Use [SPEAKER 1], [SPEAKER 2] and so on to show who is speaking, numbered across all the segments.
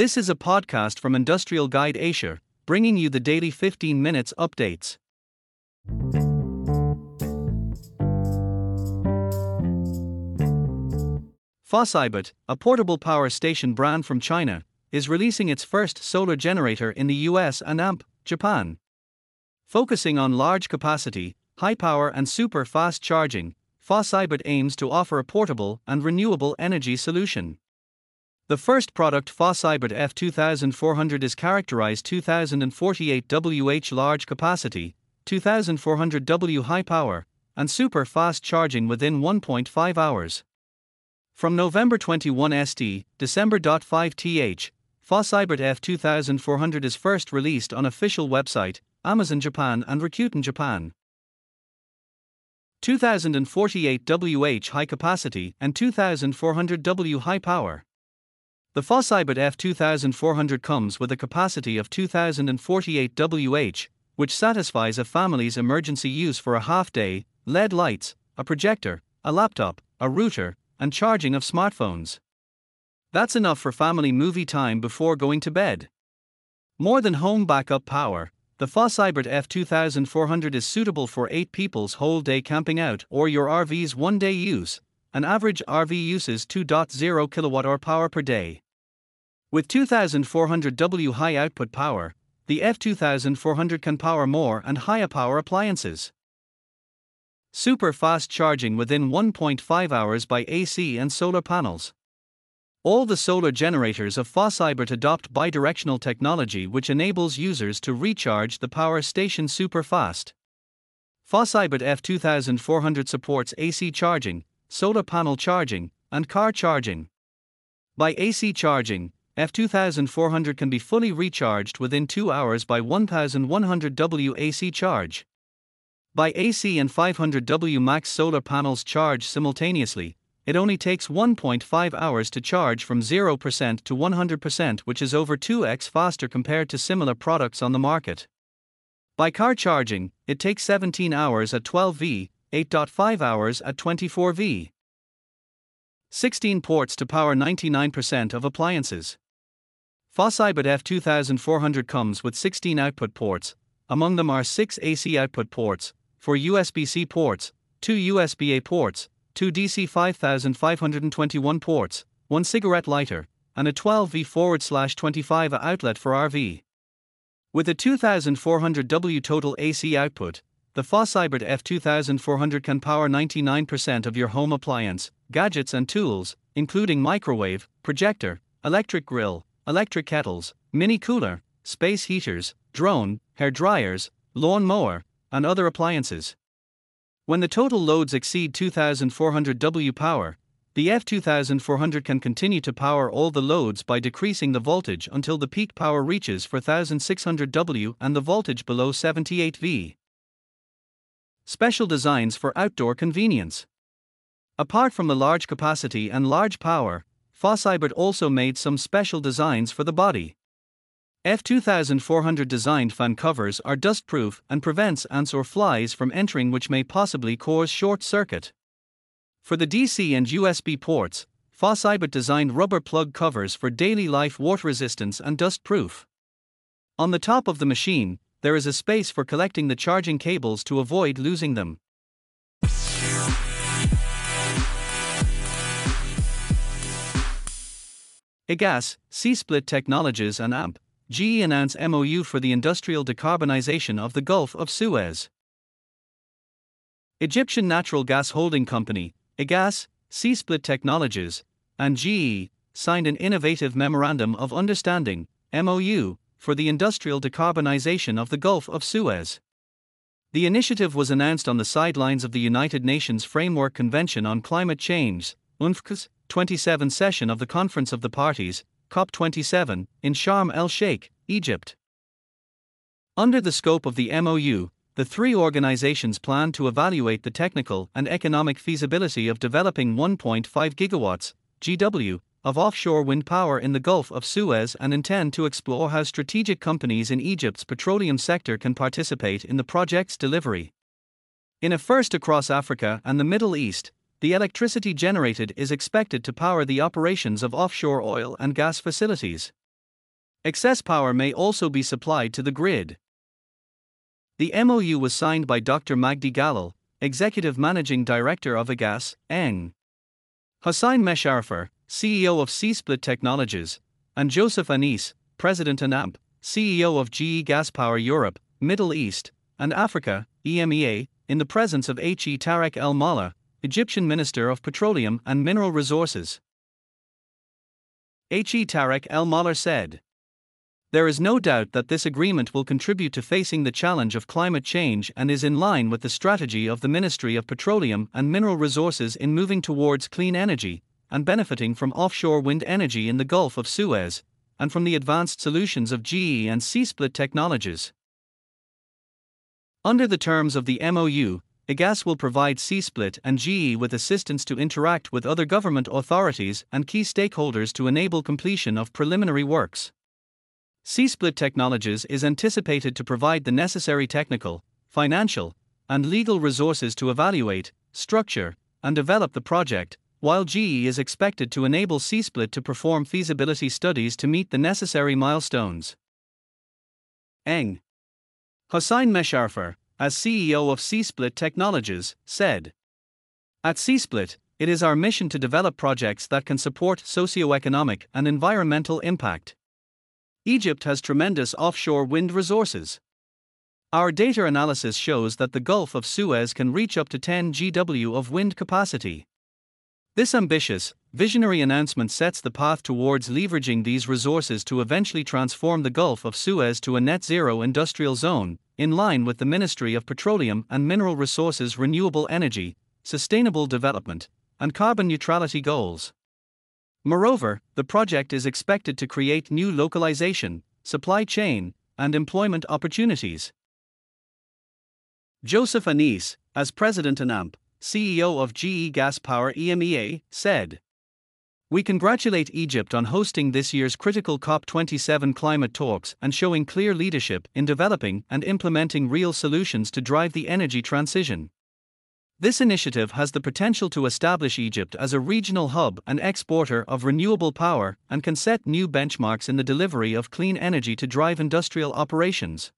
[SPEAKER 1] This is a podcast from Industrial Guide Asia, bringing you the daily 15 minutes updates. Fossibot, a portable power station brand from China, is releasing its first solar generator in the US and AMP, Japan. Focusing on large capacity, high power, and super fast charging, Fossibot aims to offer a portable and renewable energy solution. The first product Fossibot F2400 is characterized 2048 WH large capacity, 2400 W high power, and super fast charging within 1.5 hours. From November 21 ST, December 5 TH, Fossibot F2400 is first released on official website, Amazon Japan and Rakuten Japan. 2048 WH high capacity and 2400 W high power. The Fossibot F2400 comes with a capacity of 2048 WH, which satisfies a family's emergency use for a half day, LED lights, a projector, a laptop, a router, and charging of smartphones. That's enough for family movie time before going to bed. More than home backup power, the Fossibot F2400 is suitable for 8 people's whole day camping out or your RV's one day use. An average RV uses 2.0 kWh power per day. With 2400 W high output power, the F2400 can power more and higher power appliances. Super fast charging within 1.5 hours by AC and solar panels. All the solar generators of Fossibot adopt bidirectional technology which enables users to recharge the power station super fast. Fossibot F2400 supports AC charging, solar panel charging, and car charging. By AC charging, F2400 can be fully recharged within 2 hours by 1100 W AC charge. By AC and 500W max solar panels charge simultaneously, it only takes 1.5 hours to charge from 0% to 100%, which is over 2x faster compared to similar products on the market. By car charging, it takes 17 hours at 12V, 8.5 hours at 24V. 16 ports to power 99% of appliances. Fossibot F2400 comes with 16 output ports, among them are 6 AC output ports, 4 USB-C ports, 2 USB-A ports, 2 DC 5521 ports, 1 cigarette lighter, and a 12V forward slash 25 outlet for RV. With a 2400W total AC output, the Fossibot F2400 can power 99% of your home appliance, gadgets and tools, including microwave, projector, electric grill, electric kettles, mini cooler, space heaters, drone, hair dryers, lawn mower, and other appliances. When the total loads exceed 2400 W power, the F2400 can continue to power all the loads by decreasing the voltage until the peak power reaches 4600 W and the voltage below 78 V. Special designs for outdoor convenience. Apart from the large capacity and large power, Fossibot also made some special designs for the body. F2400 designed fan covers are dust proof and prevents ants or flies from entering which may possibly cause short circuit. For the DC and USB ports, Fossibot designed rubber plug covers for daily life water resistance and dust proof. On the top of the machine, there is a space for collecting the charging cables to avoid losing them. EGAS, C-Split Technologies and AMP, GE announce MOU for the industrial decarbonization of the Gulf of Suez. Egyptian Natural Gas Holding Company, EGAS, C-Split Technologies, and GE signed an innovative Memorandum of Understanding, MOU, for the industrial decarbonization of the Gulf of Suez. The initiative was announced on the sidelines of the United Nations Framework Convention on Climate Change, UNFCCC, 27 session of the Conference of the Parties, COP27, in Sharm el Sheikh, Egypt. Under the scope of the MOU, the three organizations plan to evaluate the technical and economic feasibility of developing 1.5 gigawatts GW of offshore wind power in the Gulf of Suez and intend to explore how strategic companies in Egypt's petroleum sector can participate in the project's delivery. In a first across Africa and the Middle East, the electricity generated is expected to power the operations of offshore oil and gas facilities. Excess power may also be supplied to the grid. The MOU was signed by Dr. Magdi Galal, Executive Managing Director of EGAS, ENG. Hossein Mesharfer, CEO of C-Split Technologies, and Joseph Anis, President ANAMP, CEO of GE Gas Power Europe, Middle East, and Africa, EMEA, in the presence of H.E. Tarek El Malla, Egyptian Minister of Petroleum and Mineral Resources. H.E. Tarek El Malla said. There is no doubt that this agreement will contribute to facing the challenge of climate change and is in line with the strategy of the Ministry of Petroleum and Mineral Resources in moving towards clean energy and benefiting from offshore wind energy in the Gulf of Suez and from the advanced solutions of GE and C-split technologies. Under the terms of the MOU, EGAS will provide C-Split and GE with assistance to interact with other government authorities and key stakeholders to enable completion of preliminary works. C-Split Technologies is anticipated to provide the necessary technical, financial, and legal resources to evaluate, structure, and develop the project, while GE is expected to enable C-Split to perform feasibility studies to meet the necessary milestones. Eng. Hossein Mesharfer, as CEO of C-Split Technologies, said At C-Split, it is our mission to develop projects that can support socio-economic and environmental impact. Egypt has tremendous offshore wind resources. Our data analysis shows that the Gulf of Suez can reach up to 10 GW of wind capacity. This ambitious, visionary announcement sets the path towards leveraging these resources to eventually transform the Gulf of Suez to a net zero industrial zone, in line with the Ministry of Petroleum and Mineral Resources Renewable Energy, Sustainable Development, and Carbon Neutrality goals. Moreover, the project is expected to create new localization, supply chain, and employment opportunities. Joseph Anis, as President ANAMP, CEO of GE Gas Power EMEA, said We congratulate Egypt on hosting this year's critical COP27 climate talks and showing clear leadership in developing and implementing real solutions to drive the energy transition. This initiative has the potential to establish Egypt as a regional hub and exporter of renewable power and can set new benchmarks in the delivery of clean energy to drive industrial operations.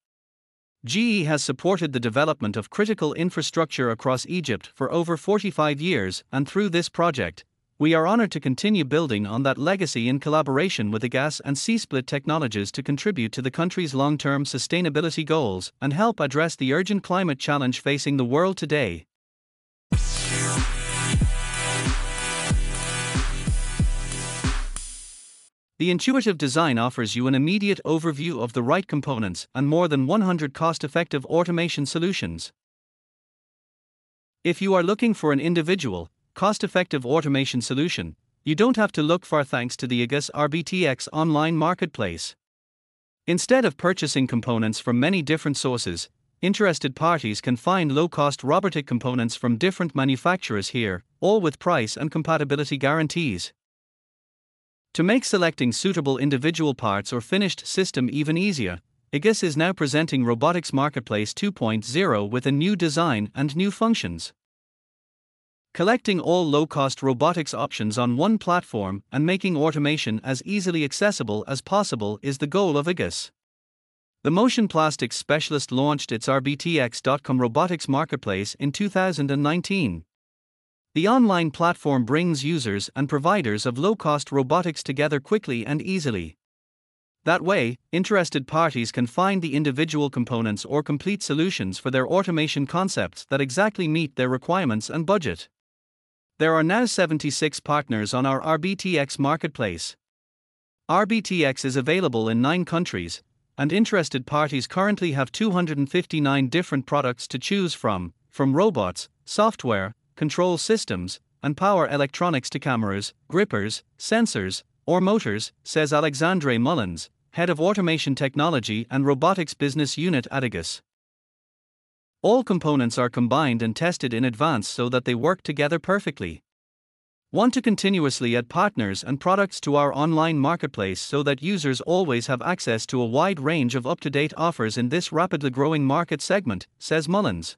[SPEAKER 1] GE has supported the development of critical infrastructure across Egypt for over 45 years, and through this project, we are honored to continue building on that legacy in collaboration with the gas and C-Split Technologies to contribute to the country's long term sustainability goals and help address the urgent climate challenge facing the world today. The intuitive design offers you an immediate overview of the right components and more than 100 cost effective automation solutions. If you are looking for an individual, cost effective automation solution, you don't have to look far thanks to the IGUS RBTX online marketplace. Instead of purchasing components from many different sources, interested parties can find low cost robotic components from different manufacturers here, all with price and compatibility guarantees. To make selecting suitable individual parts or finished system even easier, IGUS is now presenting Robotics Marketplace 2.0 with a new design and new functions. Collecting all low cost robotics options on one platform and making automation as easily accessible as possible is the goal of IGUS. The Motion Plastics specialist launched its RBTX.com robotics marketplace in 2019. The online platform brings users and providers of low cost robotics together quickly and easily. That way, interested parties can find the individual components or complete solutions for their automation concepts that exactly meet their requirements and budget. There are now 76 partners on our RBTX marketplace. RBTX is available in 9 countries, and interested parties currently have 259 different products to choose from, from robots, software, control systems, and power electronics to cameras, grippers, sensors, or motors, says Alexander Mühlens, head of automation technology and robotics business unit at IGUS. All components are combined and tested in advance so that they work together perfectly. Want to continuously add partners and products to our online marketplace so that users always have access to a wide range of up to date offers in this rapidly growing market segment, says Mullins.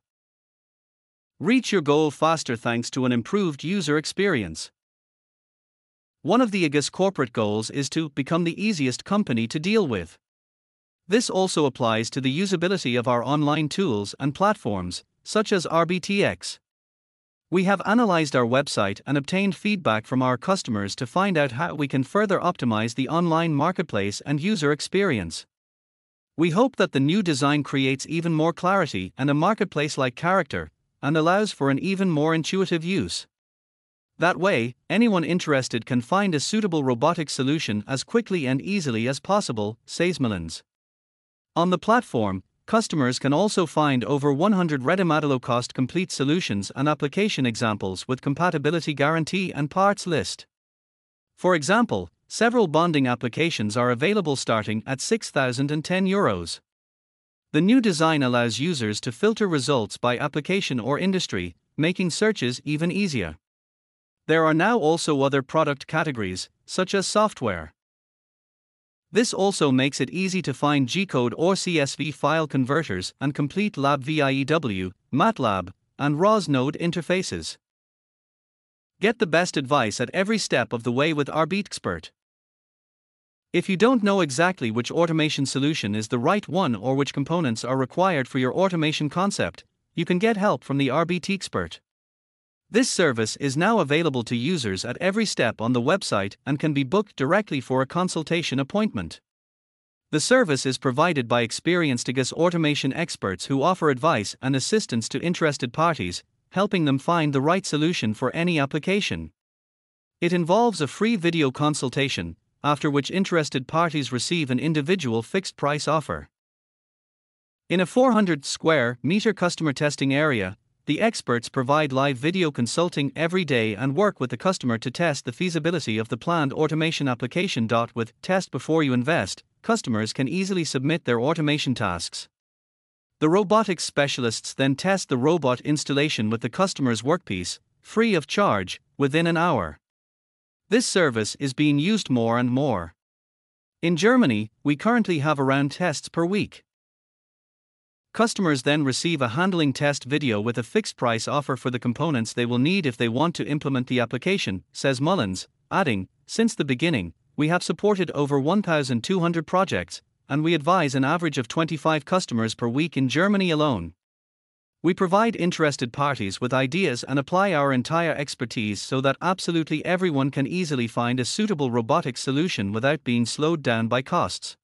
[SPEAKER 1] Reach your goal faster thanks to an improved user experience. One of the IGUS corporate goals is to become the easiest company to deal with. This also applies to the usability of our online tools and platforms, such as RBTX. We have analyzed our website and obtained feedback from our customers to find out how we can further optimize the online marketplace and user experience. We hope that the new design creates even more clarity and a marketplace like character, and allows for an even more intuitive use. That way, anyone interested can find a suitable robotic solution as quickly and easily as possible, says Mühlens. On the platform, customers can also find over 100 ready-made low-cost complete solutions and application examples with compatibility guarantee and parts list. For example, Several bonding applications are available starting at 6,010 euros. The new design allows users to filter results by application or industry, making searches even easier. There are now also other product categories, such as software. This also makes it easy to find G code or CSV file converters and complete LabVIEW, MATLAB, and ROS node interfaces. Get the best advice at every step of the way with RBTXpert. If you don't know exactly which automation solution is the right one or which components are required for your automation concept, you can get help from the RBT expert. This service is now available to users at every step on the website and can be booked directly for a consultation appointment. The service is provided by experienced IGUS automation experts who offer advice and assistance to interested parties, helping them find the right solution for any application. It involves a free video consultation, after which interested parties receive an individual fixed price offer. In a 400 square meter customer testing area, the experts provide live video consulting every day and work with the customer to test the feasibility of the planned automation application. With Test Before You Invest, customers can easily submit their automation tasks. The robotics specialists then test the robot installation with the customer's workpiece, free of charge, within an hour. This service is being used more and more. In Germany, we currently have around tests per week. Customers then receive a handling test video with a fixed price offer for the components they will need if they want to implement the application, says Mühlens, adding, Since the beginning, we have supported over 1,200 projects, and we advise an average of 25 customers per week in Germany alone. We provide interested parties with ideas and apply our entire expertise so that absolutely everyone can easily find a suitable robotic solution without being slowed down by costs.